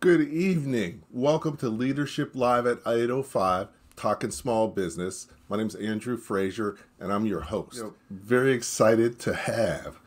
Good evening. Welcome to Leadership Live at 805, Talking Small Business. My name is Andrew Frazier, and I'm your host. Know, very excited to have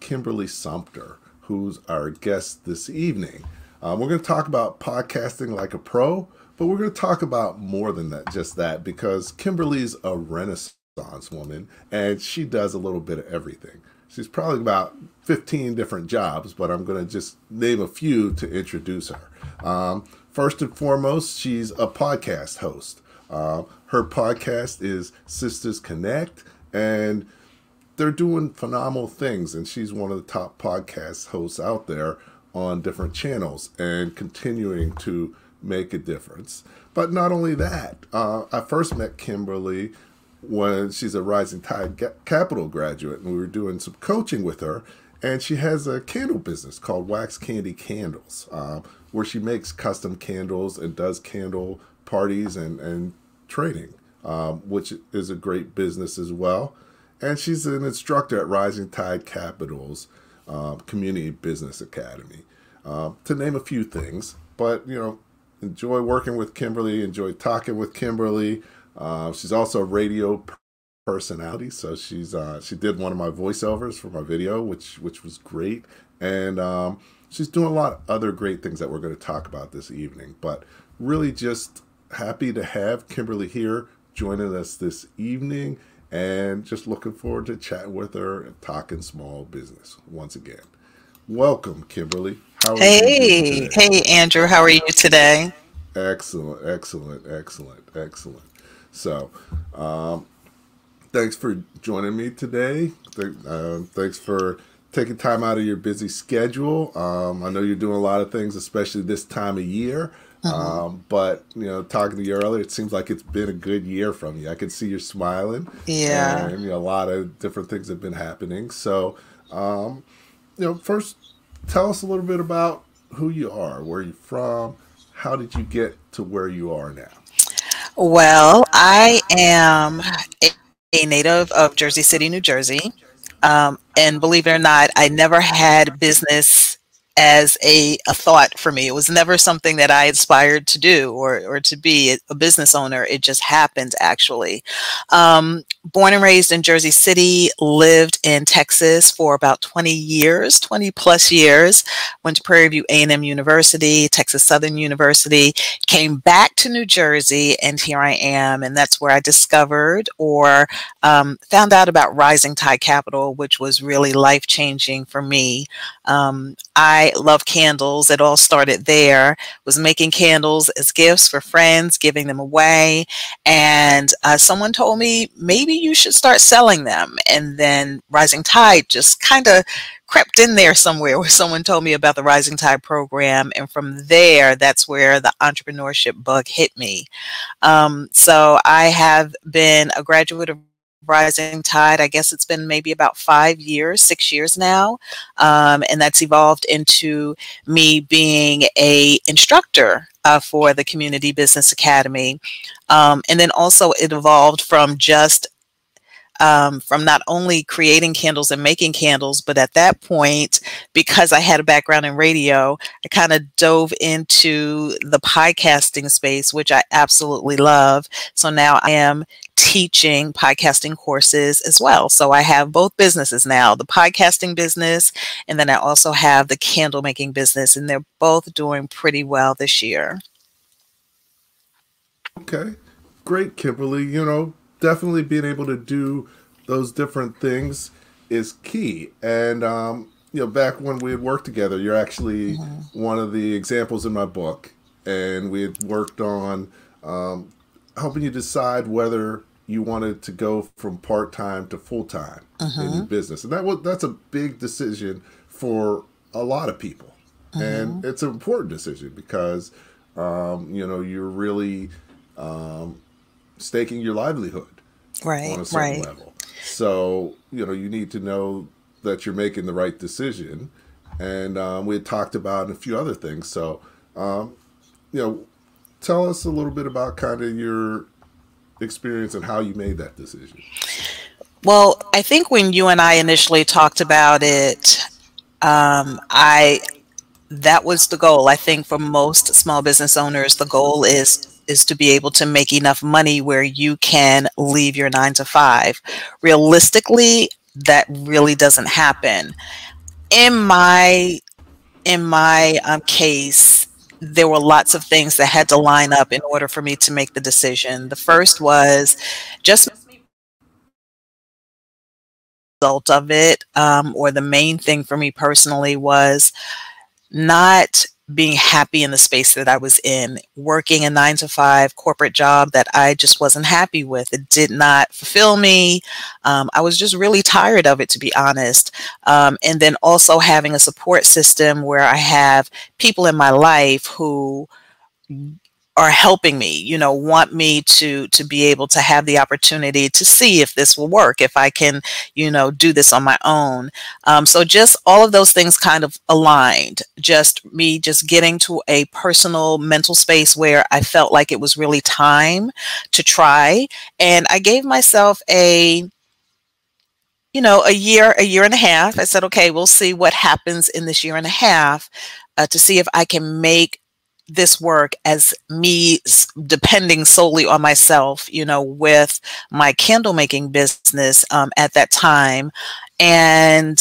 Kimberly Sumter, who's our guest this evening. Um, we're going to talk about podcasting like a pro, but we're going to talk about more than that, just that, because Kimberly's a renaissance woman, and she does a little bit of everything. She's probably about 15 different jobs, but I'm going to just name a few to introduce her. Um, first and foremost, she's a podcast host. Uh, her podcast is Sisters Connect, and they're doing phenomenal things. And she's one of the top podcast hosts out there on different channels and continuing to make a difference. But not only that, uh, I first met Kimberly when she's a Rising Tide Capital graduate, and we were doing some coaching with her. And she has a candle business called Wax Candy Candles, uh, where she makes custom candles and does candle parties and, and training, um, which is a great business as well. And she's an instructor at Rising Tide Capital's uh, Community Business Academy, uh, to name a few things. But, you know, enjoy working with Kimberly, enjoy talking with Kimberly. Uh, she's also a radio personality, so she's uh, she did one of my voiceovers for my video, which which was great, and um, she's doing a lot of other great things that we're going to talk about this evening. But really, just happy to have Kimberly here joining us this evening, and just looking forward to chatting with her and talking small business once again. Welcome, Kimberly. hey, hey, Andrew. How are you today? Excellent, excellent, excellent, excellent. So, um, thanks for joining me today. Uh, thanks for taking time out of your busy schedule. Um, I know you're doing a lot of things, especially this time of year. Uh-huh. Um, but you know, talking to you earlier, it seems like it's been a good year from you. I can see you're smiling. Yeah, and you know, a lot of different things have been happening. So, um, you know, first, tell us a little bit about who you are, where you're from, how did you get to where you are now. Well, I am a, native of Jersey City, New Jersey. Um, and believe it or not, I never had business as a, a thought for me. It was never something that I aspired to do or, or to be a business owner. It just happened actually. Um, born and raised in Jersey City, lived in Texas for about 20 years, 20 plus years, went to Prairie View A&M University, Texas Southern University, came back to New Jersey, and here I am. And that's where I discovered or um, found out about Rising Tide Capital, which was really life changing for me. Um, I love candles. It all started there. Was making candles as gifts for friends, giving them away, and uh, someone told me maybe you should start selling them. And then Rising Tide just kind of crept in there somewhere where someone told me about the Rising Tide program. And from there, that's where the entrepreneurship bug hit me. Um, so I have been a graduate of Rising Tide. I guess it's been maybe about five years, six years now, um, and that's evolved into me being a instructor uh, for the Community Business Academy, um, and then also it evolved from just um, from not only creating candles and making candles, but at that point, because I had a background in radio, I kind of dove into the podcasting space, which I absolutely love. So now I am teaching podcasting courses as well. So I have both businesses now the podcasting business, and then I also have the candle making business, and they're both doing pretty well this year. Okay, great, Kimberly. You know, definitely being able to do those different things is key. And, um, you know, back when we had worked together, you're actually mm-hmm. one of the examples in my book. And we had worked on um, helping you decide whether you wanted to go from part time to full time uh-huh. in your business, and that was that's a big decision for a lot of people, uh-huh. and it's an important decision because um, you know you're really um, staking your livelihood right, on a certain right. level. So you know you need to know that you're making the right decision, and um, we had talked about a few other things. So um, you know, tell us a little bit about kind of your experience and how you made that decision? Well, I think when you and I initially talked about it, um, I that was the goal. I think for most small business owners, the goal is is to be able to make enough money where you can leave your nine to five. Realistically, that really doesn't happen. In my in my um, case, there were lots of things that had to line up in order for me to make the decision. The first was just result of it, um, or the main thing for me personally was not being happy in the space that I was in, working a nine to five corporate job that I just wasn't happy with. It did not fulfill me. Um, I was just really tired of it, to be honest. Um, and then also having a support system where I have people in my life who are helping me you know want me to to be able to have the opportunity to see if this will work if i can you know do this on my own. Um, so just all of those things kind of aligned just me just getting to a personal mental space where i felt like it was really time to try. And i gave myself a you know a year a year and a half. I said okay we'll see what happens in this year and a half uh, to see if i can make this work as me depending solely on myself, you know, with my candle making business um, at that time. And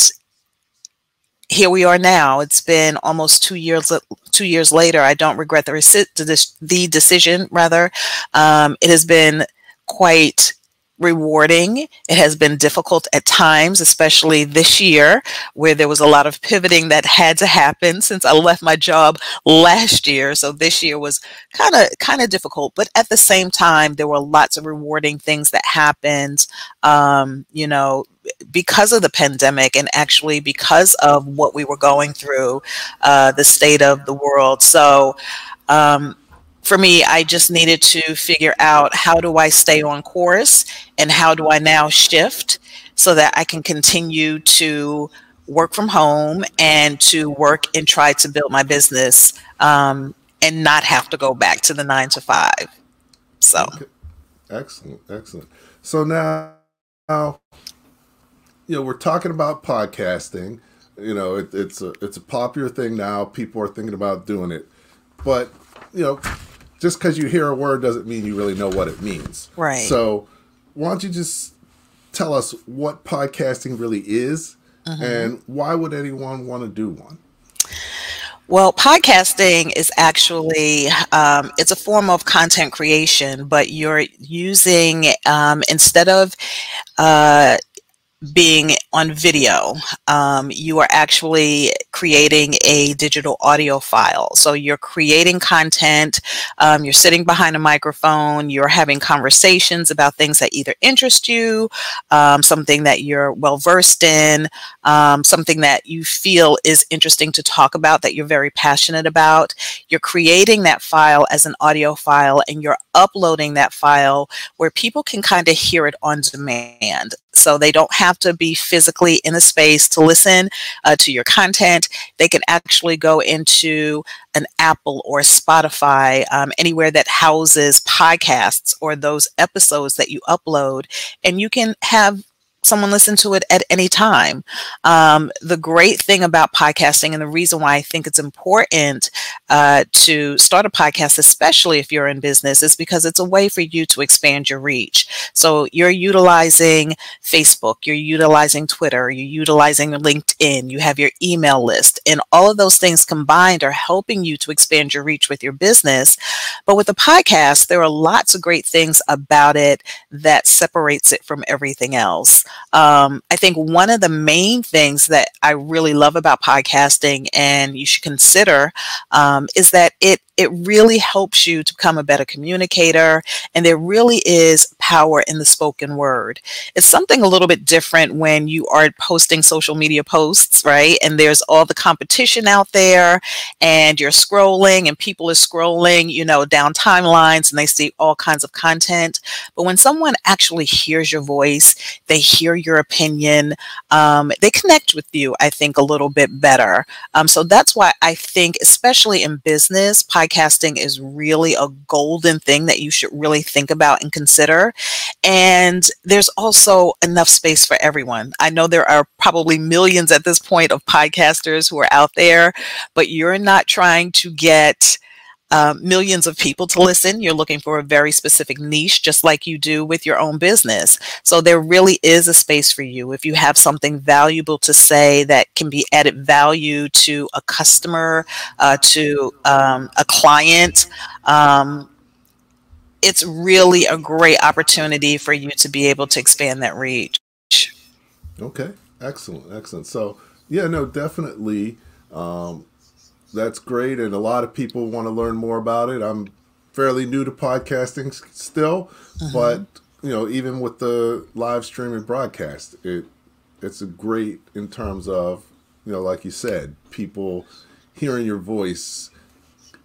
here we are now. It's been almost two years. Two years later, I don't regret the, the decision. Rather, um, it has been quite rewarding. It has been difficult at times, especially this year, where there was a lot of pivoting that had to happen since I left my job last year. So this year was kind of kind of difficult, but at the same time, there were lots of rewarding things that happened. Um, you know, because of the pandemic and actually because of what we were going through, uh, the state of the world. So. Um, for me, I just needed to figure out how do I stay on course and how do I now shift so that I can continue to work from home and to work and try to build my business um, and not have to go back to the nine to five. So, okay. excellent, excellent. So now, now, you know, we're talking about podcasting. You know, it, it's a it's a popular thing now. People are thinking about doing it, but you know, just because you hear a word doesn't mean you really know what it means. Right. So, why don't you just tell us what podcasting really is mm-hmm. and why would anyone want to do one? Well, podcasting is actually um, it's a form of content creation, but you're using um, instead of uh, being on video, um, you are actually creating a digital audio file. So you're creating content, um, you're sitting behind a microphone, you're having conversations about things that either interest you, um, something that you're well versed in, um, something that you feel is interesting to talk about that you're very passionate about. You're creating that file as an audio file and you're uploading that file where people can kind of hear it on demand. So they don't have to be physically in a space to listen uh, to your content. They can actually go into an Apple or Spotify, um, anywhere that houses podcasts or those episodes that you upload, and you can have someone listen to it at any time. Um, the great thing about podcasting, and the reason why I think it's important uh, to start a podcast, especially if you're in business, is because it's a way for you to expand your reach. So you're utilizing Facebook, you're utilizing Twitter, you're utilizing LinkedIn, you have your email list, and all of those things combined are helping you to expand your reach with your business. But with the podcast, there are lots of great things about it that separates it from everything else. Um, I think one of the main things that I really love about podcasting and you should consider um, is that it it really helps you to become a better communicator. And there really is power in the spoken word. It's something a little bit different when you are posting social media posts, right? And there's all the competition out there, and you're scrolling, and people are scrolling, you know, down timelines and they see all kinds of content. But when someone actually hears your voice, they hear hear your opinion. Um, they connect with you, I think, a little bit better. Um, so that's why I think, especially in business, podcasting is really a golden thing that you should really think about and consider. And there's also enough space for everyone. I know there are probably millions at this point of podcasters who are out there, but you're not trying to get uh, millions of people to listen. You're looking for a very specific niche, just like you do with your own business. So there really is a space for you. If you have something valuable to say that can be added value to a customer, uh, to um, a client, um, it's really a great opportunity for you to be able to expand that reach. Okay, excellent, excellent. So, yeah, no, definitely. Um, that's great, and a lot of people want to learn more about it. I'm fairly new to podcasting still, uh-huh. but you know, even with the live streaming broadcast, it it's a great in terms of you know, like you said, people hearing your voice,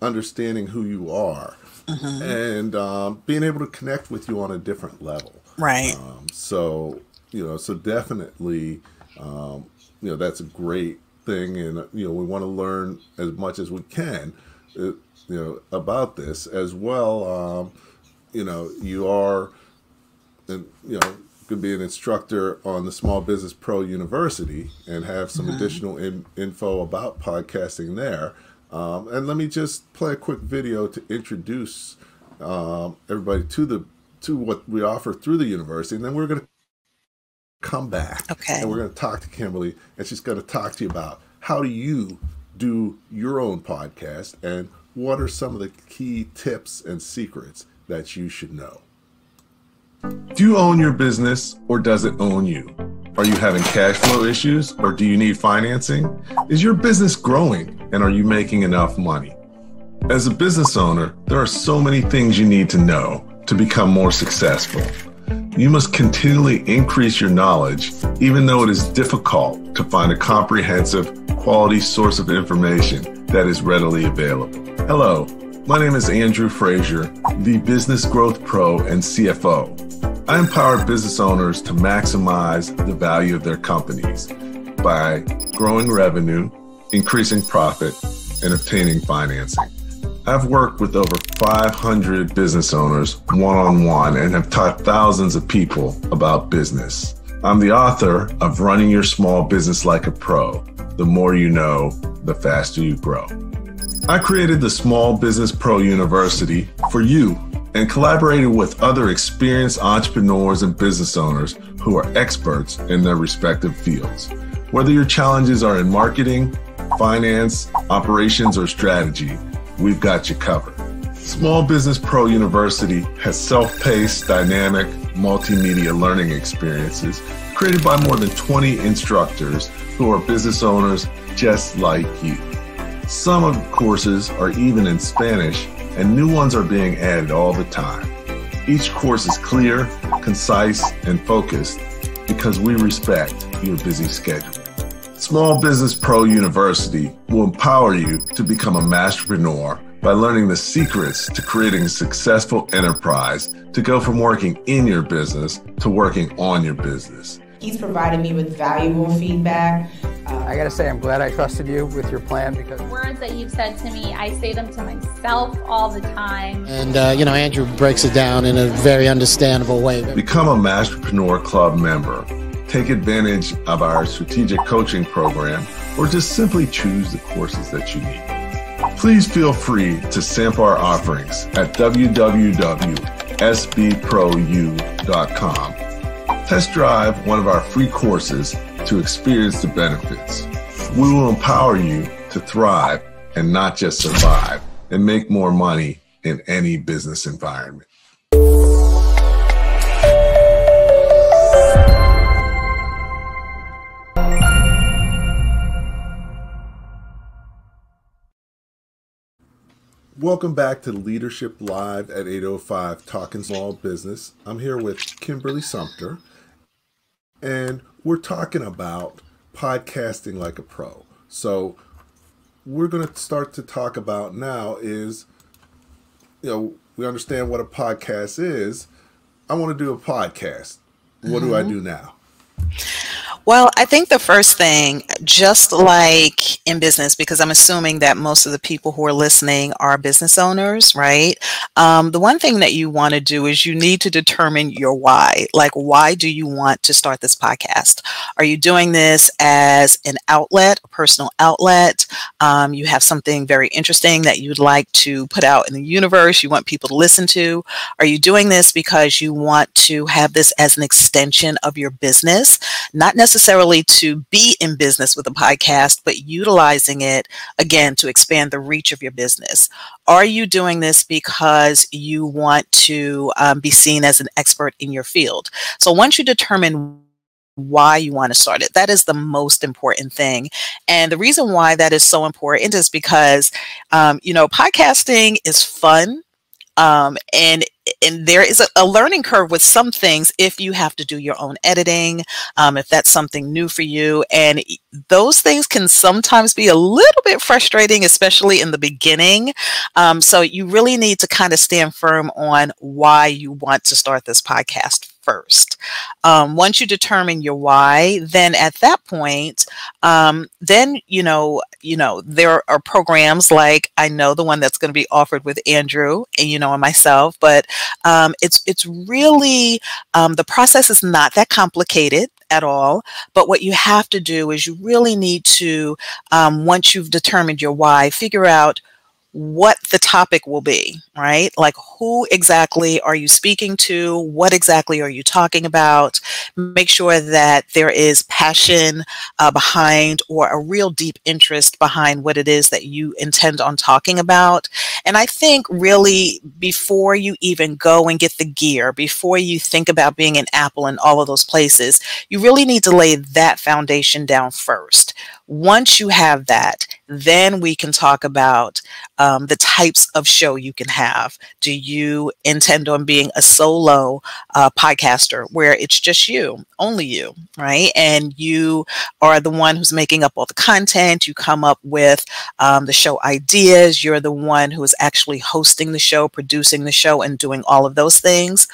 understanding who you are, uh-huh. and um, being able to connect with you on a different level. Right. Um, so you know, so definitely, um, you know, that's a great thing, and you know we want to learn as much as we can, uh, you know, about this as well. Um, you know, you are, and you know, could be an instructor on the Small Business Pro University and have some mm-hmm. additional in, info about podcasting there. Um, and let me just play a quick video to introduce um, everybody to the to what we offer through the university, and then we're going to come back. Okay. And we're going to talk to Kimberly, and she's going to talk to you about how do you do your own podcast and what are some of the key tips and secrets that you should know. Do you own your business or does it own you? Are you having cash flow issues or do you need financing? Is your business growing and are you making enough money? As a business owner, there are so many things you need to know to become more successful. You must continually increase your knowledge, even though it is difficult to find a comprehensive, quality source of information that is readily available. Hello, my name is Andrew Frazier, the Business Growth Pro and CFO. I empower business owners to maximize the value of their companies by growing revenue, increasing profit, and obtaining financing. I've worked with over 500 business owners one on one and have taught thousands of people about business. I'm the author of Running Your Small Business Like a Pro. The more you know, the faster you grow. I created the Small Business Pro University for you and collaborated with other experienced entrepreneurs and business owners who are experts in their respective fields. Whether your challenges are in marketing, finance, operations, or strategy, we've got you covered. Small Business Pro University has self paced, dynamic, multimedia learning experiences created by more than 20 instructors who are business owners just like you. Some of the courses are even in Spanish, and new ones are being added all the time. Each course is clear, concise, and focused because we respect your busy schedule. Small Business Pro University will empower you to become a masterpreneur by learning the secrets to creating a successful enterprise to go from working in your business to working on your business. He's provided me with valuable feedback. Uh, I gotta say, I'm glad I trusted you with your plan because words that you've said to me, I say them to myself all the time. And uh, you know, Andrew breaks it down in a very understandable way. Become a Masterpreneur Club member take advantage of our strategic coaching program, or just simply choose the courses that you need. Please feel free to sample our offerings at www.sbprou.com. Test drive one of our free courses to experience the benefits. We will empower you to thrive and not just survive and make more money in any business environment. Welcome back to Leadership Live at 805 Talking Small Business. I'm here with Kimberly Sumter, and we're talking about podcasting like a pro. So, we're going to start to talk about now is, you know, we understand what a podcast is. I want to do a podcast. What mm-hmm. do I do now? Well, I think the first thing, just like in business, because I'm assuming that most of the people who are listening are business owners, right? Um, the one thing that you want to do is you need to determine your why. Like, why do you want to start this podcast? Are you doing this as an outlet, a personal outlet? Um, you have something very interesting that you'd like to put out in the universe, you want people to listen to? Are you doing this because you want to have this as an extension of your business? Not necessarily necessarily to be in business with a podcast, but utilizing it again to expand the reach of your business. Are you doing this because you want to um, be seen as an expert in your field? So once you determine why you want to start it. That is the most important thing. And the reason why that is so important is because, um, you know, podcasting is fun. Um, and and there is a, a, learning curve with some things if you have to do your own editing, um, if that's something new for you. And those things can sometimes be a little bit frustrating, especially in the beginning. Um, so you really need to kind of stand firm on why you want to start this podcast first. Um, once you determine your why, then at that point, um, then you know, you know, there are programs like I know the one that's going to be offered with Andrew and you know and myself, but um, it's it's really um, the process is not that complicated at all. But what you have to do is you really need to, um, once you've determined your why, figure out what the topic will be, right? Like, who exactly are you speaking to? What exactly are you talking about? Make sure that there is passion uh, behind or a real deep interest behind what it is that you intend on talking about. And I think really before you even go and get the gear, before you think about being an Apple in all of those places, you really need to lay that foundation down first. Once you have that, then we can talk about um, the types of show you can have. Do you intend on being a solo uh, podcaster where it's just you, only you, right? And you are the one who's making up all the content. You come up with um, the show ideas. You're the one who is actually hosting the show, producing the show, and doing all of those things.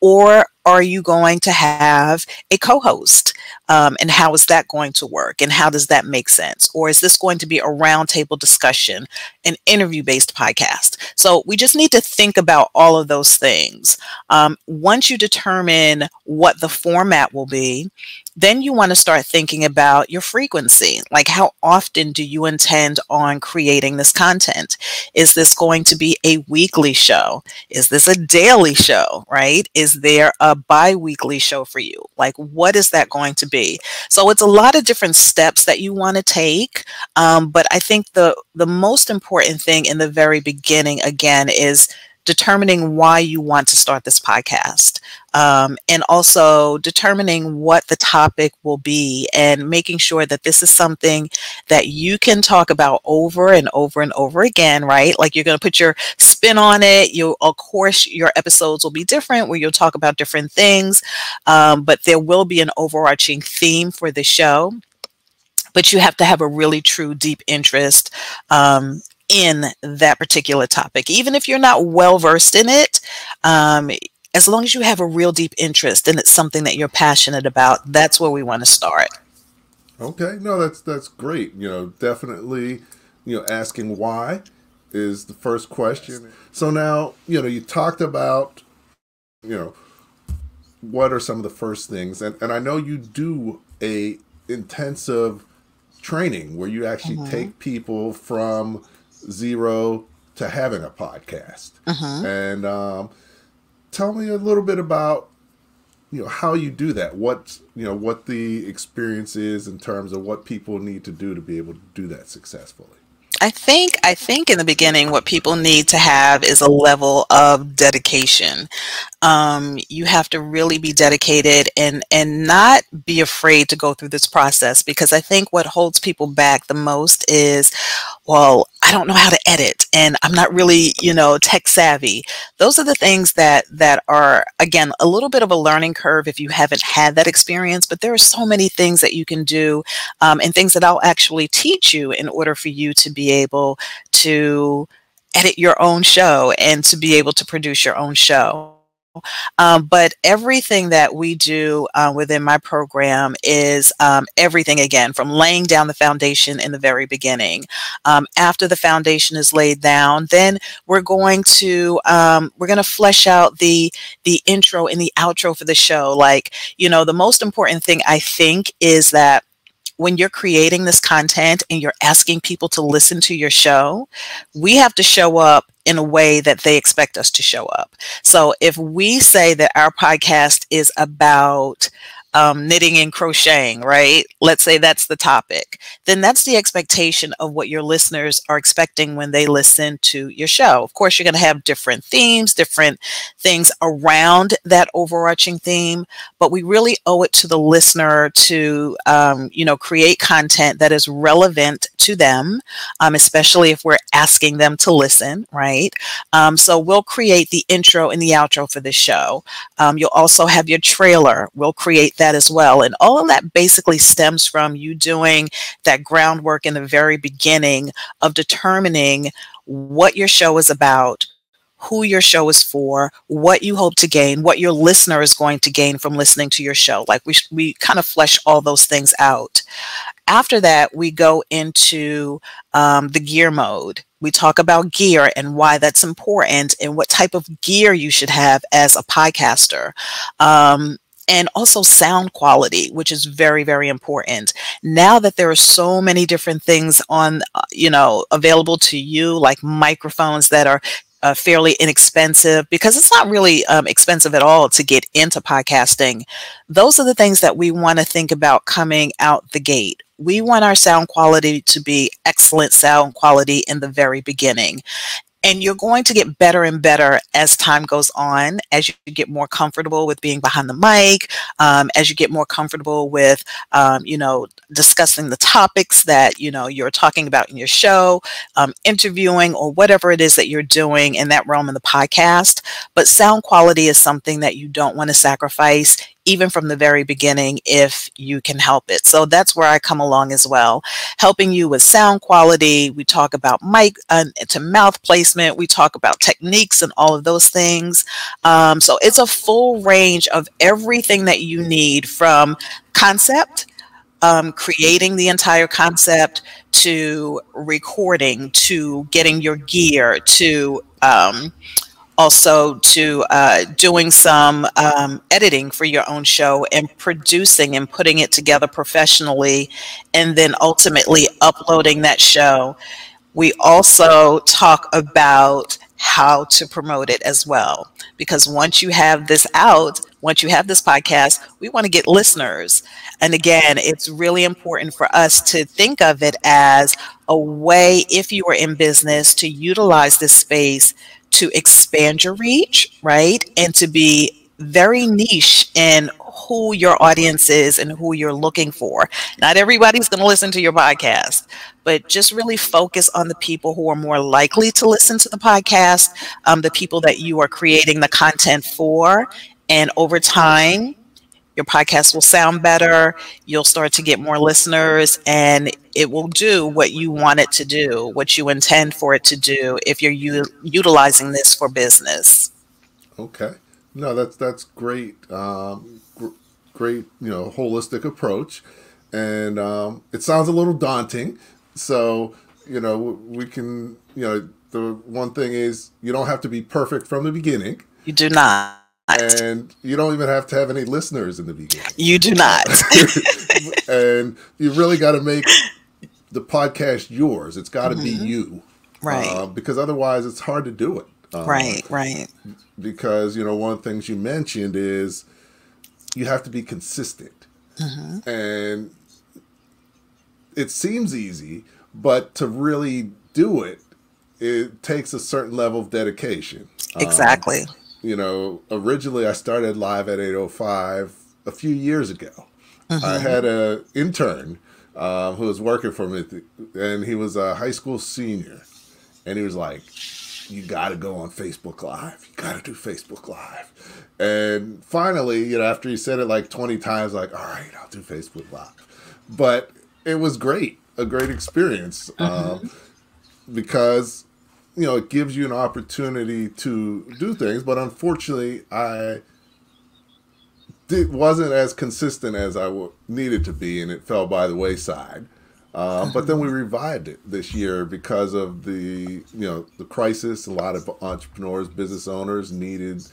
Or are you going to have a co host? Um, and how is that going to work? And how does that make sense? Or is this going to be a roundtable discussion, an interview based podcast? So we just need to think about all of those things. Um, once you determine what the format will be, then you want to start thinking about your frequency. Like, how often do you intend on creating this content? Is this going to be a weekly show? Is this a daily show, right? Is there a bi weekly show for you? Like, what is that going to be? So, it's a lot of different steps that you want to take. Um, but I think the, the most important thing in the very beginning, again, is determining why you want to start this podcast um, and also determining what the topic will be and making sure that this is something that you can talk about over and over and over again right? Like you're going to put your spin on it. You of course your episodes will be different where you'll talk about different things um, but there will be an overarching theme for the show. But you have to have a really true deep interest um, in that particular topic. Even if you're not well versed in it, um, as long as you have a real deep interest and it's something that you're passionate about, that's where we want to start. Okay, no, that's that's great. You know, definitely, you know, asking why is the first question. So now, you know, you talked about, you know, what are some of the first things, and and I know you do a intensive training where you actually mm-hmm. take people from zero to having a podcast. Uh-huh. And um, tell me a little bit about you know how you do that. What you know what the experience is in terms of what people need to do to be able to do that successfully. I think I think in the beginning what people need to have is a level of dedication. Um, you have to really be dedicated and and not be afraid to go through this process because I think what holds people back the most is, well, I don't know how to edit and I'm not really, you know, tech savvy. Those are the things that that are again a little bit of a learning curve if you haven't had that experience. But there are so many things that you can do um, and things that I'll actually teach you in order for you to be able to edit your own show and to be able to produce your own show. Um, but everything that we do uh, within my program is um, everything again from laying down the foundation in the very beginning. Um, after the foundation is laid down, then we're going to um, we're going to flesh out the the intro and the outro for the show. Like you know, the most important thing I think is that when you're creating this content and you're asking people to listen to your show, we have to show up in a way that they expect us to show up. So if we say that our podcast is about um, knitting and crocheting, right? Let's say that's the topic. Then that's the expectation of what your listeners are expecting when they listen to your show. Of course, you're going to have different themes, different things around that overarching theme, but we really owe it to the listener to, um, you know, create content that is relevant to them, um, especially if we're asking them to listen, right? Um, so we'll create the intro and the outro for the show. Um, you'll also have your trailer. We'll create that as well. And all of that basically stems from you doing that groundwork in the very beginning of determining what your show is about, who your show is for, what you hope to gain, what your listener is going to gain from listening to your show. Like we we kind of flesh all those things out. After that, we go into um, the gear mode. We talk about gear and why that's important and what type of gear you should have as a podcaster. Um, and also sound quality, which is very, very important. Now that there are so many different things on, uh, you know, available to you, like microphones that are uh, fairly inexpensive because it's not really um, expensive at all to get into podcasting. Those are the things that we want to think about coming out the gate. We want our sound quality to be excellent sound quality in the very beginning. And you're going to get better and better as time goes on, as you get more comfortable with being behind the mic, um, as you get more comfortable with, um, you know, discussing the topics that, you know, you're talking about in your show, um, interviewing, or whatever it is that you're doing in that realm in the podcast. But sound quality is something that you don't want to sacrifice even from the very beginning if you can help it. So that's where I come along as well, helping you with sound quality. We talk about mic uh, to mouth placement. We talk about techniques and all of those things. Um, so it's a full range of everything that you need from concept. Um, creating the entire concept to recording to getting your gear to um, also to uh, doing some um, editing for your own show and producing and putting it together professionally and then ultimately uploading that show. We also talk about how to promote it as well because once you have this out once you have this podcast we want to get listeners. And again it's really important for us to think of it as a way if you are in business to utilize this space to expand your reach, right? And to be very niche in who your audience is and who you're looking for. Not everybody's going to listen to your podcast, but just really focus on the people who are more likely to listen to the podcast, um, the people that you are creating the content for. And over time, your podcast will sound better. You'll start to get more listeners, and it will do what you want it to do, what you intend for it to do if you're u- utilizing this for business. Okay. No, that's that's great. Um, gr- great, you know, holistic approach, and um, it sounds a little daunting. So, you know, we can, you know, the one thing is you don't have to be perfect from the beginning. You do not and you don't even have to have any listeners in the beginning. You do not. and you really got to make the podcast yours. It's got to mm-hmm. be you. Right. Uh, because otherwise, it's hard to do it. Uh, right, right. Because, you know, one of the things you mentioned is you have to be consistent. Mm-hmm. And it seems easy, but to really do it, it takes a certain level of dedication. Exactly. Um, you know, originally I started live at 805 a few years ago. Mm-hmm. I had an intern uh, who was working for me, and he was a high school senior. And he was like, You got to go on Facebook Live. You got to do Facebook Live. And finally, you know, after he said it like 20 times, like, All right, I'll do Facebook Live. But it was great, a great experience mm-hmm. um, because you know, it gives you an opportunity to do things. But unfortunately, I did, wasn't as consistent as I w- needed to be, and it fell by the wayside. Uh, but then we revived it this year because of the you know the crisis. A lot of entrepreneurs, business owners needed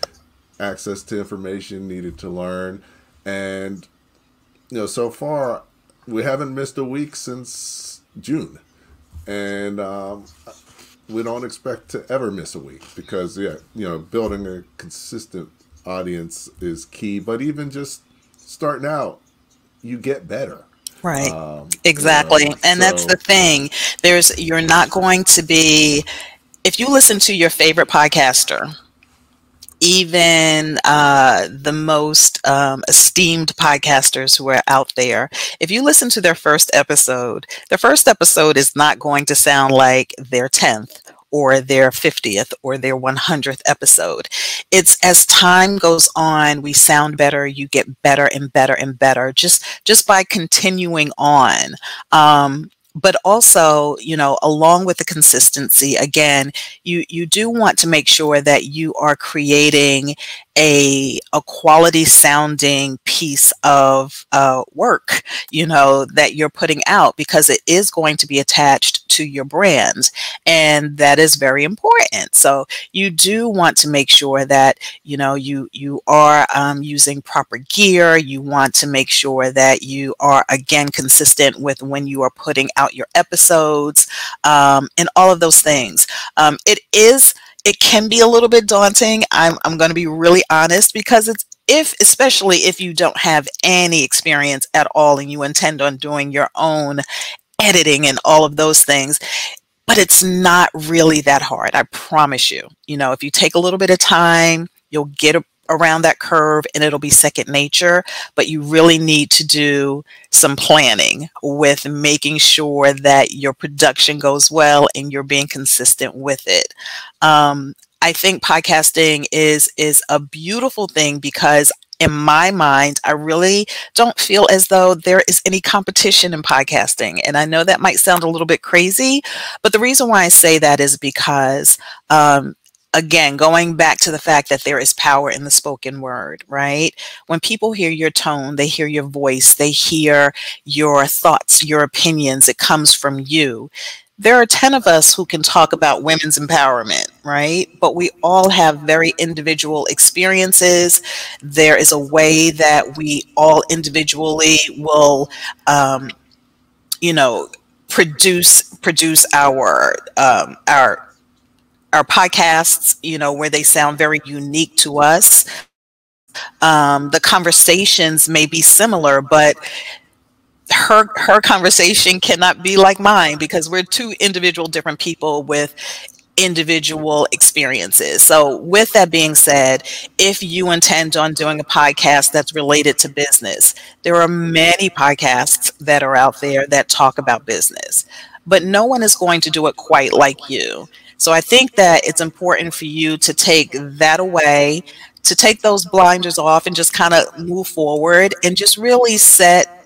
access to information, needed to learn, and you know so far we haven't missed a week since June, and um, we don't expect to ever miss a week because yeah, you know building a consistent audience is key. But even just starting out, you get better. Right. Um, exactly. You know, and so, that's the thing. There's you're not going to be if you listen to your favorite podcaster, even uh, the most um, esteemed podcasters who are out there, if you listen to their first episode, their first episode is not going to sound like their 10th or their 50th or their 100th episode. It's as time goes on, we sound better, you get better and better and better just just by continuing on. Um, but also you know along with the consistency again you you do want to make sure that you are creating a a quality sounding piece of uh, work you know that you're putting out because it is going to be attached to your brand and that is very important. So you do want to make sure that you know you you are um, using proper gear. You want to make sure that you are again consistent with when you are putting out your episodes um, and all of those things. Um, it is it can be a little bit daunting. I'm, I'm going to be really honest because it's if especially if you don't have any experience at all and you intend on doing your own editing and all of those things but it's not really that hard i promise you you know if you take a little bit of time you'll get a, around that curve and it'll be second nature, but you really need to do some planning with making sure that your production goes well and you're being consistent with it. Um, I think podcasting is is a beautiful thing because in my mind, I really don't feel as though there is any competition in podcasting. And I know that might sound a little bit crazy, but the reason why I say that is because um, again, going back to the fact that there is power in the spoken word, right? When people hear your tone, they hear your voice, they hear your thoughts, your opinions, it comes from you. There are 10 of us who can talk about women's empowerment, right? But we all have very individual experiences. There is a way that we all individually will, um, you know, produce produce our um, our our podcasts, you know, where they sound very unique to us. Um, the conversations may be similar, but her her conversation cannot be like mine because we're two individual different people with individual experiences. So, with that being said, if you intend on doing a podcast that's related to business, there are many podcasts that are out there that talk about business, but no one is going to do it quite like you. So I think that it's important for you to take that away, to take those blinders off and just kind of move forward and just really set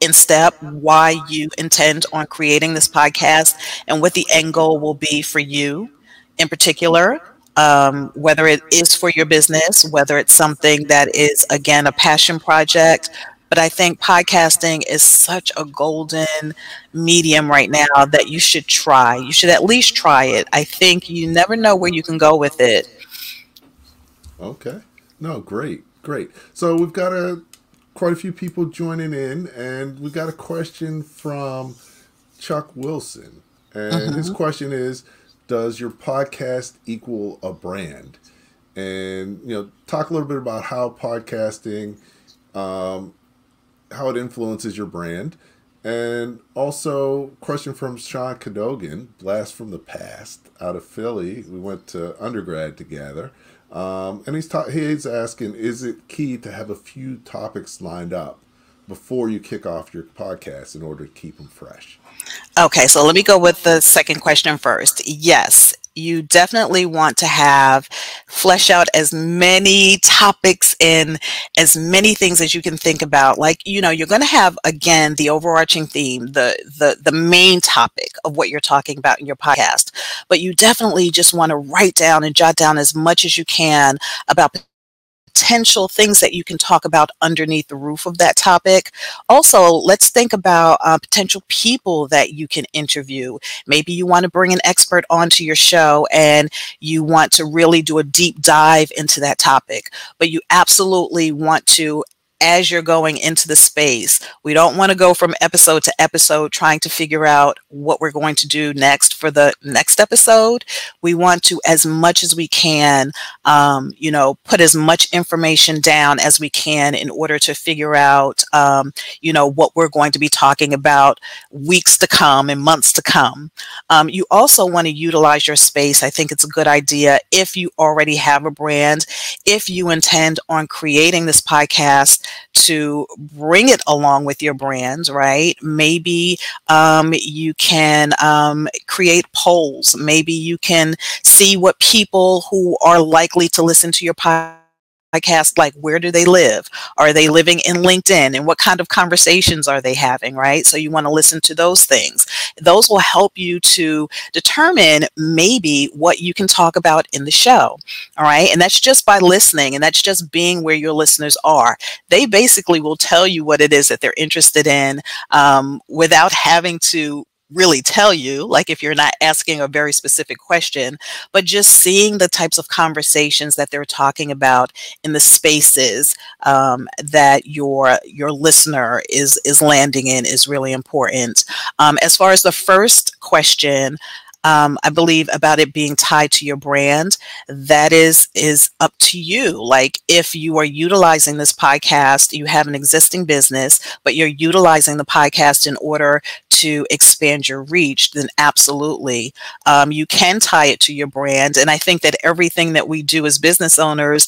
in step why you intend on creating this podcast and what the end goal will be for you in particular um, whether it is for your business, whether it's something that is, again, a passion project, but I think podcasting is such a golden medium right now that you should try. You should at least try it. I think you never know where you can go with it. Okay. No, great. Great. So we've got a quite a few people joining in and we got a question from Chuck Wilson. And uh-huh. his question is does your podcast equal a brand? And you know, talk a little bit about how podcasting um, how it influences your brand. And also, question from Sean Cadogan, Blast from the Past, out of Philly. We went to undergrad together. Um, and he's, ta- he's asking Is it key to have a few topics lined up before you kick off your podcast in order to keep them fresh? Okay, so let me go with the second question first. Yes, you definitely want to have flesh out as many topics and as many things as you can think about. Like you know you're going to have again the overarching theme the the the main topic of what you're talking about in your podcast. But you definitely just want to write down and jot down as much as you can about potential things that you can talk about underneath the roof of that topic. Also, let's think about uh, potential people that you can interview. Maybe you want to bring an expert onto your show and you want to really do a deep dive into that topic, but you absolutely want to as you're going into the space. We don't want to go from episode to episode trying to figure out what we're going to do next for the next episode. We want to, as much as we can, um, you know, put as much information down as we can in order to figure out, um, you know, what we're going to be talking about weeks to come and months to come. Um, you also want to utilize your space. I think it's a good idea if you already have a brand, if you intend on creating this podcast to bring it along with your brands, right? Maybe um, you can um, create polls. Maybe you can see what people who are likely to listen to your podcast podcast like where do they live? Are they living in linkedin? And what kind of conversations are they having? Right? So you want to listen to those things. Those will help you to determine maybe what you can talk about in the show all right? And that's just by listening and that's just being where your listeners are. They basically will tell you what it is that they're interested in um, without having to really tell you, like if you're not asking a very specific question, but just seeing the types of conversations that they're talking about in the spaces um, that your your listener is is landing in is really important. Um, as far as the first question, um, I believe about it being tied to your brand, that is is up to you. Like if you are utilizing this podcast, you have an existing business, but you're utilizing the podcast in order to expand your reach, then absolutely um, you can tie it to your brand. And I think that everything that we do as business owners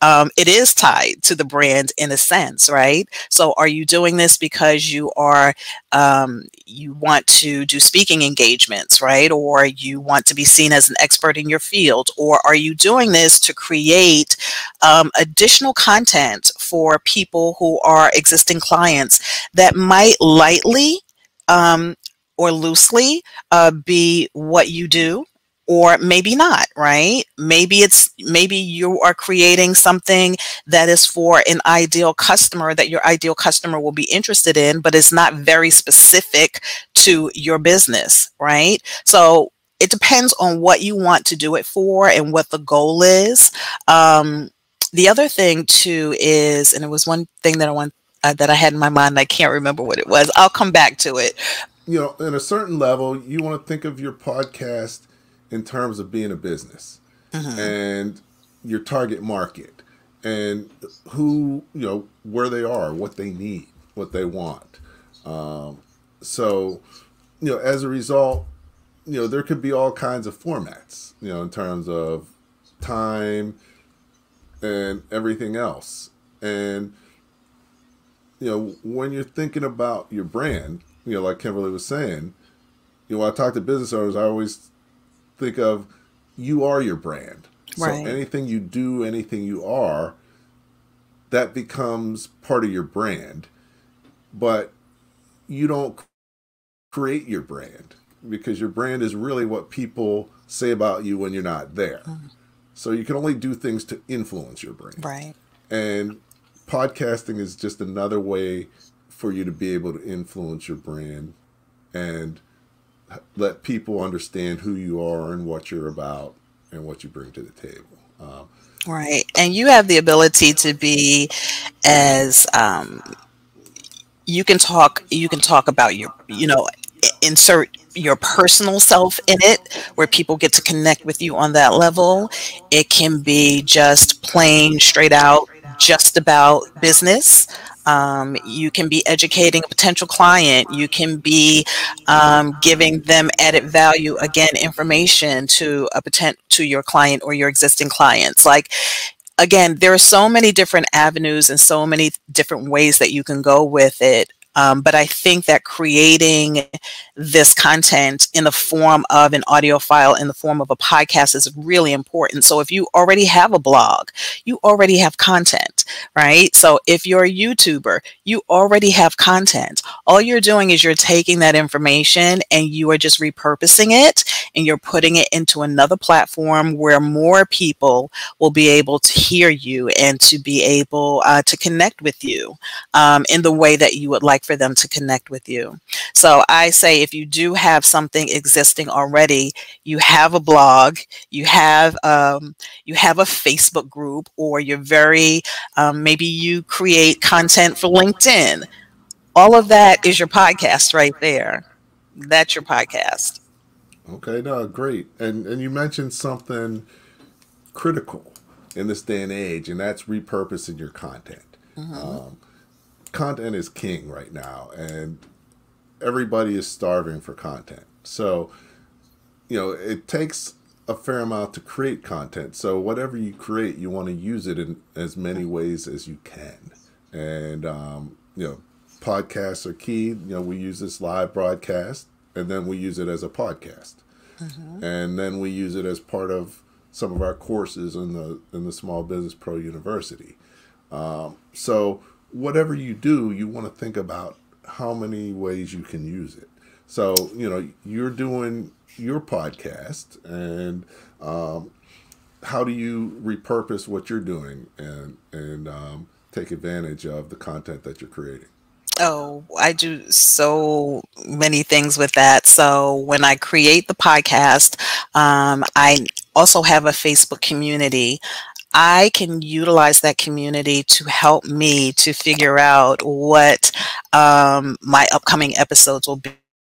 um, it is tied to the brand in a sense, right? So, are you doing this because you are um, you want to do speaking engagements, right? Or you want to be seen as an expert in your field, or are you doing this to create um, additional content for people who are existing clients that might lightly um, or loosely uh, be what you do? Or maybe not right? Maybe it's maybe you are creating something that is for an ideal customer that your ideal customer will be interested in but it's not very specific to your business right? So it depends on what you want to do it for and what the goal is. Um, the other thing too is and it was one thing that i want uh, that i had in my mind i can't remember what it was i'll come back to it. You know, in a certain level, you want to think of your podcast in terms of being a business. Mm-hmm. and your target market and who you know where they are what they need what they want. Um, so you know as a result you know there could be all kinds of formats you know in terms of time and everything else. And you know when you're thinking about your brand you know like kimberly was saying you know when i talk to business owners i always think of you are your brand. Right. So anything you do, anything you are, that becomes part of your brand. But you don't create your brand because your brand is really what people say about you when you're not there. Mm. So you can only do things to influence your brand. Right. And podcasting is just another way for you to be able to influence your brand and let people understand who you are and what you're about and what you bring to the table. Um, right, and you have the ability to be as um, you can talk. You can talk about your, you know, insert your personal self in it where people get to connect with you on that level. It can be just plain straight out just about business. Um, you can be educating a potential client. You can be um, giving them added value, again, information to a potent to your client or your existing clients. Like again, there are so many different avenues and so many different ways that you can go with it. Um, but I think that creating this content in the form of an audio file, in the form of a podcast, is really important. So if you already have a blog, you already have content, right? So if you're a YouTuber, you already have content. All you're doing is you're taking that information and you are just repurposing it and you're putting it into another platform where more people will be able to hear you and to be able uh, to connect with you um, in the way that you would like for them to connect with you. So I say if you do have something existing already, you have a blog, you have um, you have a Facebook group, or you're very um, maybe you create content for LinkedIn. All of that is your podcast right there. That's your podcast. Okay, no, great. And and you mentioned something critical in this day and age, and that's repurposing your content. Mm-hmm. Um, content is king right now, and everybody is starving for content. So, you know, it takes a fair amount to create content. So, whatever you create, you want to use it in as many ways as you can. And, um, you know, podcasts are key. You know, we use this live broadcast and then we use it as a podcast. Mm-hmm. And then we use it as part of some of our courses in the in the Small Business Pro University. Um, so whatever you do, you want to think about how many ways you can use it. So you know you're doing your podcast, and um, how do you repurpose what you're doing and and um, take advantage of the content that you're creating? Oh, I do so many things with that. So when I create the podcast, um, I also have a Facebook community. I can utilize that community to help me to figure out what um, my upcoming episodes will be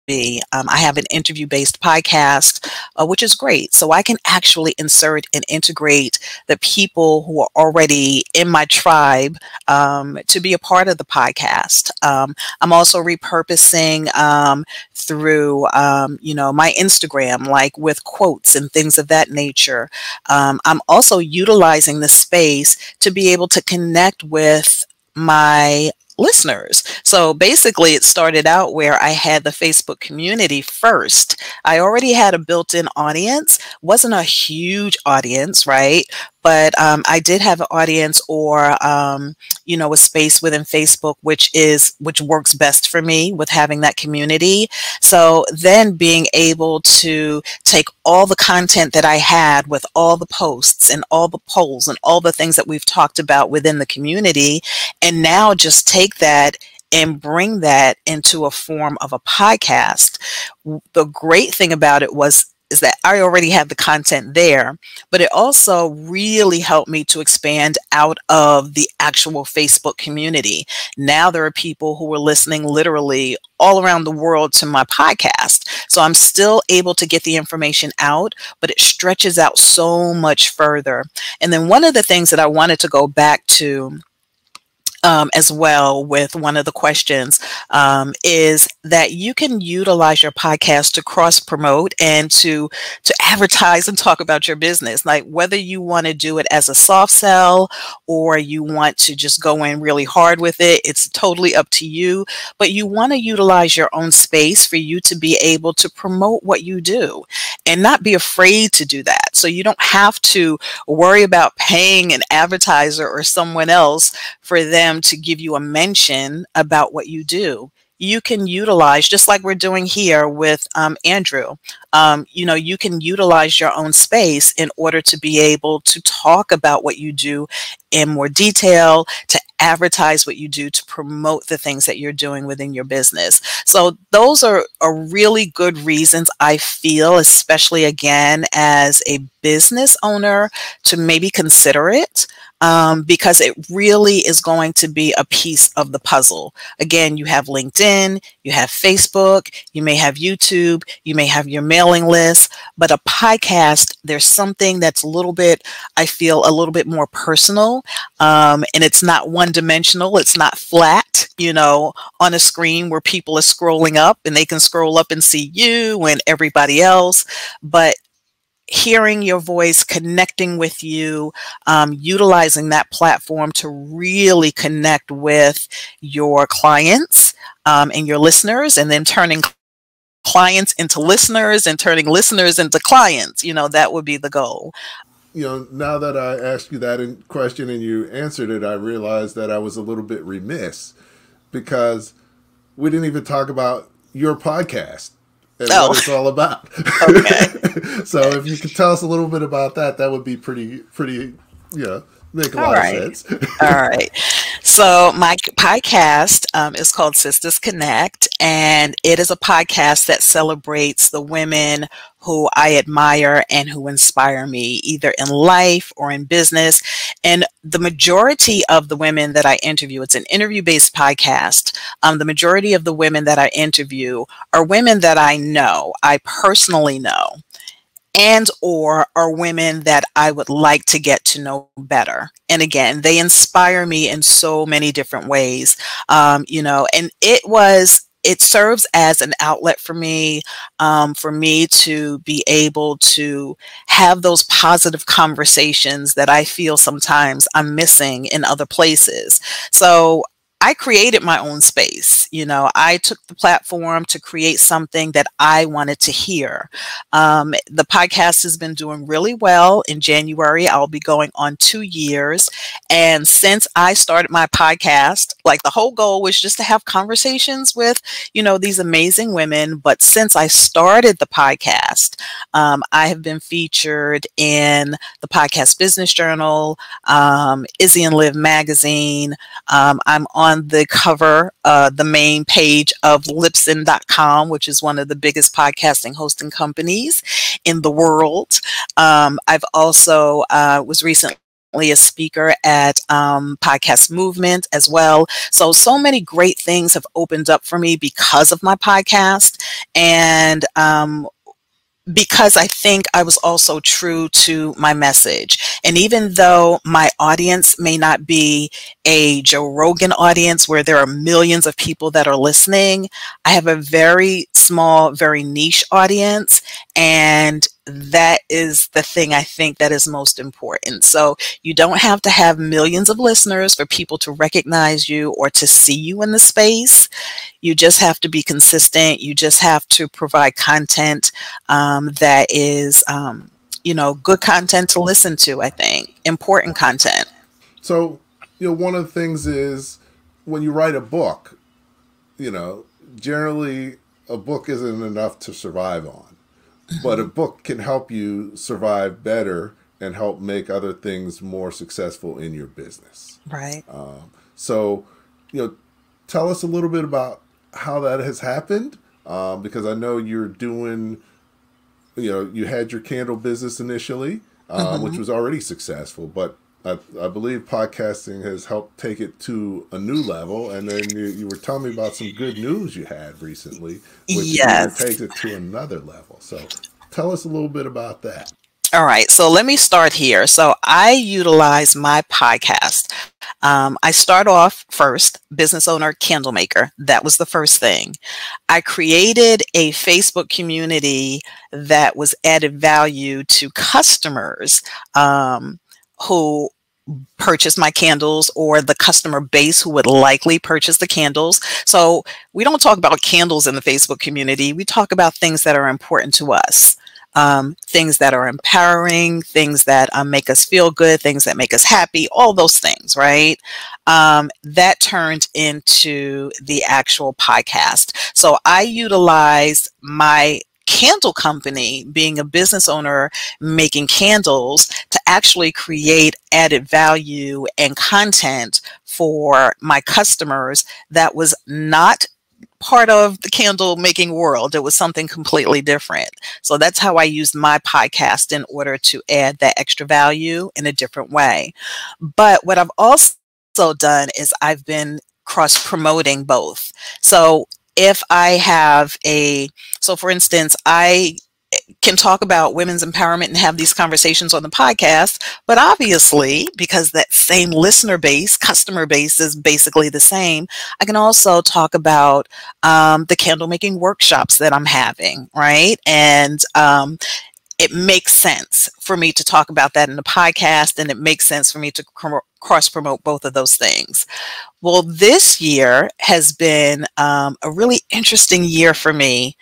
be. Um, I have an interview based podcast, uh, which is great. So I can actually insert and integrate the people who are already in my tribe um, to be a part of the podcast. Um, I'm also repurposing um, through, um, you know, my Instagram, like with quotes and things of that nature. Um, I'm also utilizing the space to be able to connect with my listeners. So basically, it started out where I had the Facebook community first. I already had a built in audience, wasn't a huge audience, right? But um, I did have an audience or um, you know a space within Facebook which is which works best for me with having that community. So then being able to take all the content that I had with all the posts and all the polls and all the things that we've talked about within the community, and now just take that and bring that into a form of a podcast. The great thing about it was is that I already have the content there, but it also really helped me to expand out of the actual Facebook community. Now there are people who are listening literally all around the world to my podcast. So I'm still able to get the information out, but it stretches out so much further. And then one of the things that I wanted to go back to um, as well with one of the questions um, is that you can utilize your podcast to cross promote and to to advertise and talk about your business. Like whether you want to do it as a soft sell or you want to just go in really hard with it it's totally up to you. But you want to utilize your own space for you to be able to promote what you do and not be afraid to do that so you don't have to worry about paying an advertiser or someone else for them to give you a mention about what you do you can utilize just like we're doing here with um, andrew um, you know you can utilize your own space in order to be able to talk about what you do in more detail to advertise what you do to promote the things that you're doing within your business. So those are, are really good reasons i feel especially again as a business owner to maybe consider it um, because it really is going to be a piece of the puzzle. Again, you have LinkedIn, you have Facebook, you may have YouTube, you may have your mailing list, but a podcast, there's something that's a little bit, I feel, a little bit more personal. Um, and it's not one dimensional, it's not flat, you know, on a screen where people are scrolling up and they can scroll up and see you and everybody else. But hearing your voice, connecting with you, um, utilizing that platform to really connect with your clients um, and your listeners, and then turning clients into listeners and turning listeners into clients. You know, that would be the goal. You know, now that I asked you that question and you answered it, I realized that I was a little bit remiss because we didn't even talk about your podcast and oh. what it's all about. Okay. so if you could tell us a little bit about that, that would be pretty, pretty, you know, make a All lot right. of sense. All right. So my podcast um, is called Sisters Connect, and it is a podcast that celebrates the women who I admire and who inspire me, either in life or in business. And the majority of the women that I interview, it's an interview-based podcast. Um, the majority of the women that I interview are women that I know, I personally know and or are women that I would like to get to know better. And again, they inspire me in so many different ways. Um, you know, and it was it serves as an outlet for me um, for me to be able to have those positive conversations that i feel sometimes i'm missing in other places. So I created my own space. You know, I took the platform to create something that I wanted to hear. Um, the podcast has been doing really well. In January, I'll be going on two years. And since I started my podcast, like the whole goal was just to have conversations with, you know, these amazing women. But since I started the podcast, um, I have been featured in the Podcast Business Journal, um, Izzy and Live magazine. Um, I'm on on the cover, uh, the main page of Libsyn.com, which is one of the biggest podcasting hosting companies in the world. Um, I've also uh, was recently a speaker at um, podcast movement as well so so many great things have opened up for me because of my podcast and um, because I think I was also true to my message. And even though my audience may not be a Joe Rogan audience where there are millions of people that are listening, I have a very small, very niche audience. And that is the thing I think that is most important. So you don't have to have millions of listeners for people to recognize you or to see you in the space. You just have to be consistent. You just have to provide content um, that is, um, you know, good content to listen to, I think, important content. So, you know, one of the things is when you write a book, you know, generally a book isn't enough to survive on but a book can help you survive better and help make other things more successful in your business. Right. Um, so, you know, tell us a little bit about how that has happened, um, because I know you're doing, you know, you had your candle business initially, uh, mm-hmm. which was already successful, but I, I, believe podcasting has helped take it to a new level. And then you, you were telling me about some good news you had recently, which yes. takes it to another level. So tell us a little bit about that. All right, so let me start here. So I utilize my podcast. Um, I start off first, business owner, candle maker. That was the first thing. I created a Facebook community that was added value to customers. Um, who purchase my candles or the customer base who would likely purchase the candles. So we don't talk about candles in the Facebook community. We talk about things that are important to us. Um, things that are empowering, things that um, make us feel good, things that make us happy, all those things, right? Um, that turned into the actual podcast. So I utilized my candle company, being a business owner making candles, to actually create added value and content for my customers that was not part of the candle making world. It was something completely different. So that's how I used my podcast in order to add that extra value in a different way. But what I've also done is I've been cross promoting both. So if I have a, so for instance, I can talk about women's empowerment and have these conversations on the podcast, but obviously, because that same listener base, customer base is basically the same, I can also talk about um, the candle making workshops that I'm having, right? And um, it makes sense for me to talk about that in the podcast and it makes sense for me to cross promote both of those things. Well, this year has been um, a really interesting year for me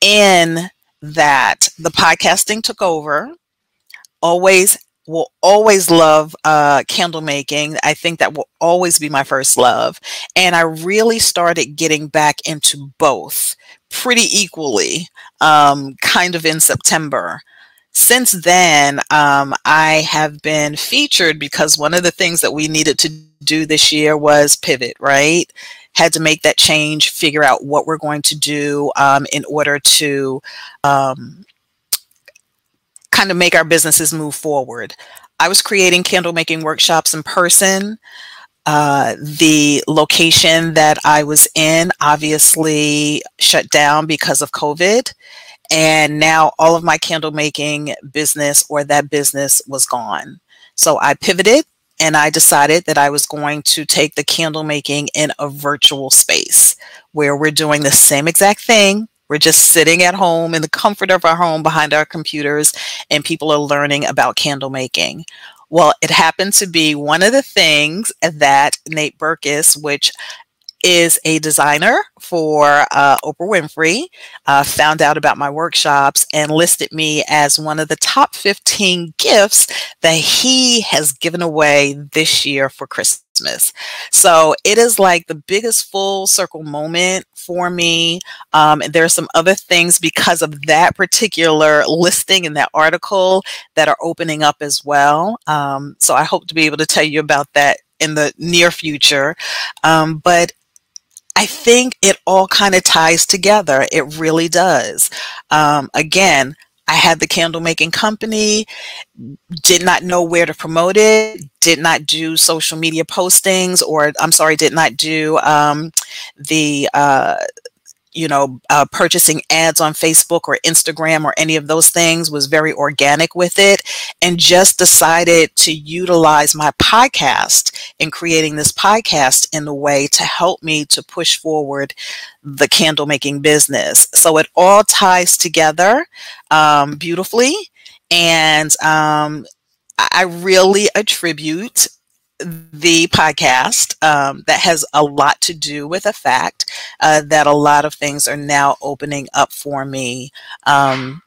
in that the podcasting took over. Always will always love uh, candle making. I think that will always be my first love. And I really started getting back into both pretty equally, um, kind of in September. Since then, um, I have been featured because one of the things that we needed to do this year was pivot, right? Had to make that change, figure out what we're going to do um, in order to um, kind of make our businesses move forward. I was creating candle making workshops in person. Uh, the location that I was in obviously shut down because of COVID. And now all of my candle making business or that business was gone. So I pivoted and I decided that I was going to take the candle making in a virtual space where we're doing the same exact thing. We're just sitting at home in the comfort of our home behind our computers, and people are learning about candle making. Well, it happened to be one of the things that Nate Berkus, which is a designer for uh, Oprah Winfrey, uh, found out about my workshops and listed me as one of the top 15 gifts that he has given away this year for Christmas. So it is like the biggest full circle moment for me. Um, and there are some other things because of that particular listing in that article that are opening up as well. Um, so I hope to be able to tell you about that in the near future. Um, but I think it all kind of ties together. It really does. Um, again, I had the candle making company, did not know where to promote it, did not do social media postings, or I'm sorry, did not do um, the uh, you know, uh, purchasing ads on Facebook or Instagram or any of those things, was very organic with it, and just decided to utilize my podcast in creating this podcast in the way to help me to push forward the candle making business. So it all ties together um, beautifully. And um, I really attribute the podcast um, that has a lot to do with the fact uh, that a lot of things are now opening up for me um,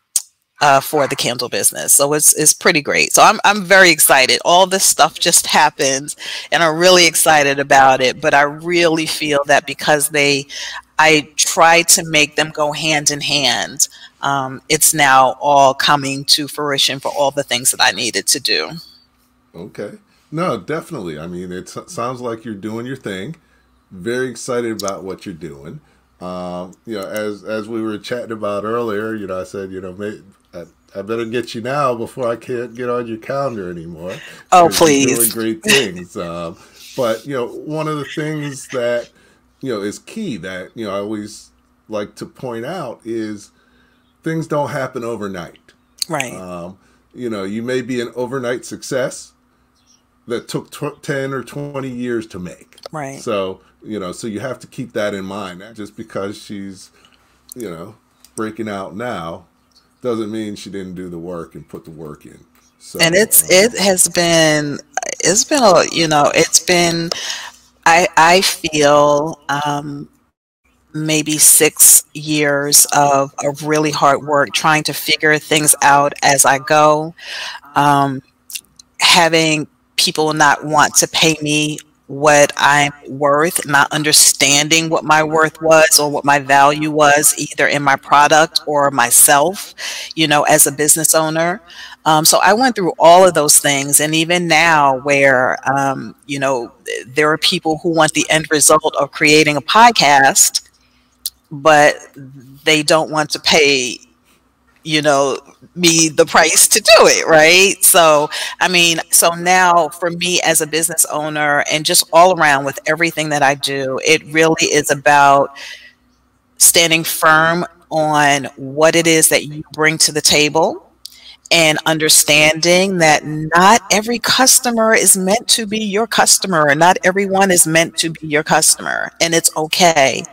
uh, for the candle business. So it's it's pretty great. So I'm I'm very excited. All this stuff just happens and I'm really excited about it. But I really feel that because they, I try to make them go hand in hand. Um, it's now all coming to fruition for all the things that I needed to do. Okay. No, definitely. I mean, it sounds like you're doing your thing. Very excited about what you're doing. Um, you know, as as we were chatting about earlier, you know, I said, you know, may, I, I, better get you now before I can't get on your calendar anymore. Oh, please! Doing great things. um, but you know, one of the things that you know is key that you know I always like to point out is things don't happen overnight. Right. Um, you know, you may be an overnight success that took tw- 10 or 20 years to make. Right. So, you know, so you have to keep that in mind. Just because she's, you know, breaking out now doesn't mean she didn't do the work and put the work in. So, and it's um, it has been it's been a you know it's been I I feel um, maybe six years of, of really hard work trying to figure things out as I go. Um, having people not want to pay me what I'm worth, not understanding what my worth was or what my value was, either in my product or myself, you know, as a business owner. Um, so I went through all of those things. And even now, where, um, you know, there are people who want the end result of creating a podcast, but they don't want to pay you know me the price to do it right? So i mean so now for me as a business owner and just all around with everything that i do it really is about standing firm on what it is that you bring to the table and understanding that not every customer is meant to be your customer and not everyone is meant to be your customer and it's okay.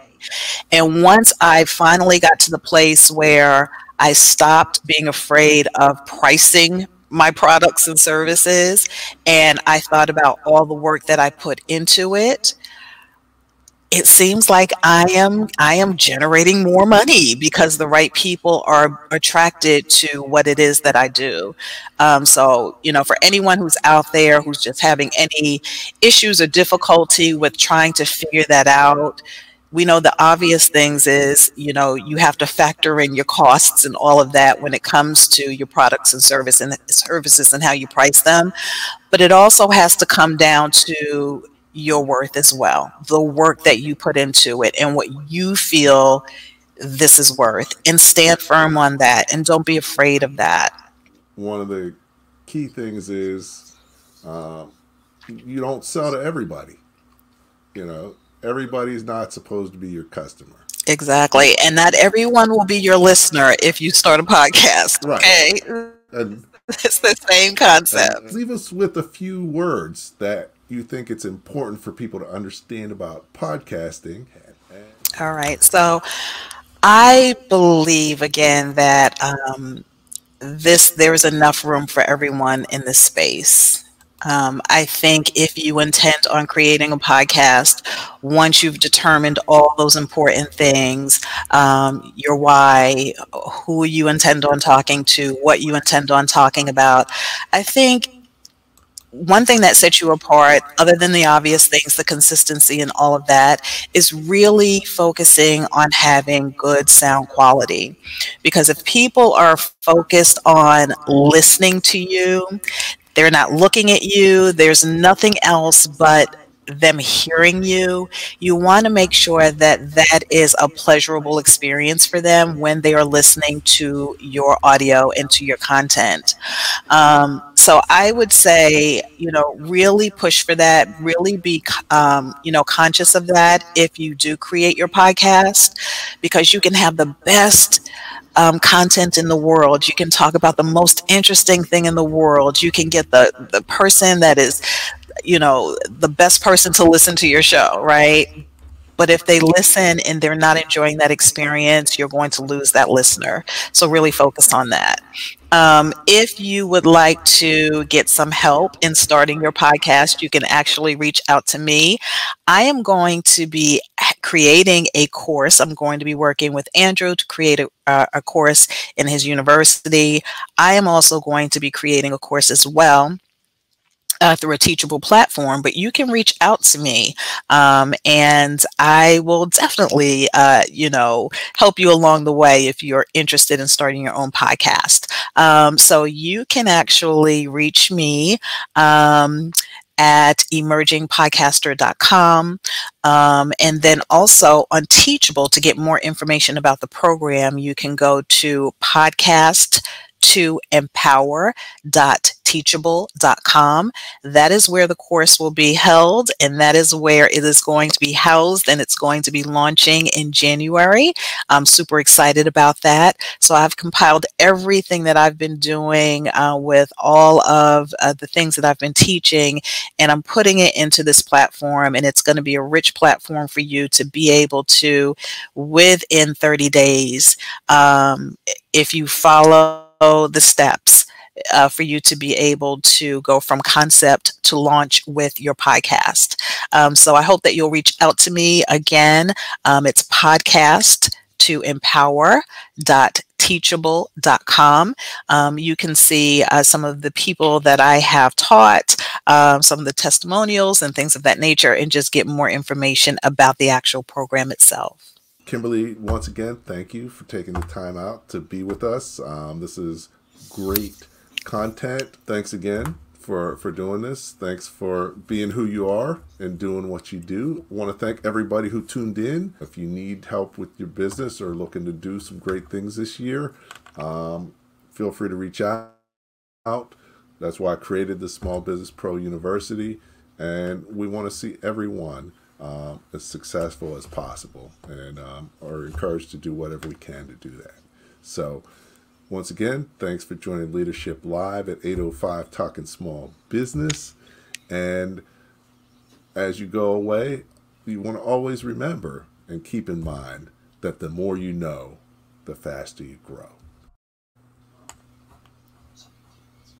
And once i finally got to the place where I stopped being afraid of pricing my products and services and I thought about all the work that I put into it it seems like I am I am generating more money because the right people are attracted to what it is that I do. Um, so you know, for anyone who's out there who's just having any issues or difficulty with trying to figure that out, we know the obvious things is you know you have to factor in your costs and all of that when it comes to your products and service and services and how you price them but it also has to come down to your worth as well, the work that you put into it and what you feel this is worth, and stand firm on that and don't be afraid of that. One of the key things is um, you don't sell to everybody. You know, everybody's not supposed to be your customer. Exactly. And not everyone will be your listener if you start a podcast. Right. Okay. And, it's the same concept. Leave us with a few words that you think it's important for people to understand about podcasting. All right. So I believe again that um, this there's enough room for everyone in this space. Um, I think if you intend on creating a podcast, once you've determined all those important things, um, your why, who you intend on talking to, what you intend on talking about, I think one thing that sets you apart, other than the obvious things, the consistency and all of that, is really focusing on having good sound quality. Because if people are focused on listening to you, they're not looking at you, there's nothing else but them hearing you, you want to make sure that that is a pleasurable experience for them when they are listening to your audio and to your content. Um, so I would say, you know, really push for that, really be, um, you know, conscious of that if you do create your podcast, because you can have the best. Um, content in the world. You can talk about the most interesting thing in the world. You can get the the person that is you know, the best person to listen to your show, right? But if they listen and they're not enjoying that experience, you're going to lose that listener. So really focus on that. Um, if you would like to get some help in starting your podcast, you can actually reach out to me. I am going to be creating a course. I'm going to be working with Andrew to create a, uh, a course in his university. I am also going to be creating a course as well uh, through a teachable platform, but you can reach out to me um, and I will definitely, uh, you know, help you along the way if you're interested in starting your own podcast. Um, so you can actually reach me. Um, at emergingpodcaster.com. Um, and then also on Teachable to get more information about the program, you can go to podcast to empower.teachable.com. That is where the course will be held, and that is where it is going to be housed, and it's going to be launching in January. I'm super excited about that. So I've compiled everything that I've been doing uh, with all of uh, the things that I've been teaching, and I'm putting it into this platform, and it's going to be a rich platform for you to be able to, within 30 days, um, if you follow the steps uh, for you to be able to go from concept to launch with your podcast. Um, so I hope that you'll reach out to me again. Um, it's podcast to empower.teachable.com. Um, you can see uh, some of the people that I have taught, um, some of the testimonials and things of that nature, and just get more information about the actual program itself. Kimberly, once again, thank you for taking the time out to be with us. Um, this is great content. Thanks again for for doing this. Thanks for being who you are and doing what you do. I want to thank everybody who tuned in. If you need help with your business or looking to do some great things this year, um, feel free to reach out. That's why I created the Small Business Pro University, and we want to see everyone um, as successful as possible and um, are encouraged to do whatever we can to do that. So, once again, thanks for joining Leadership Live at 805 Talking Small Business. And as you go away, you want to always remember and keep in mind that the more you know, the faster you grow.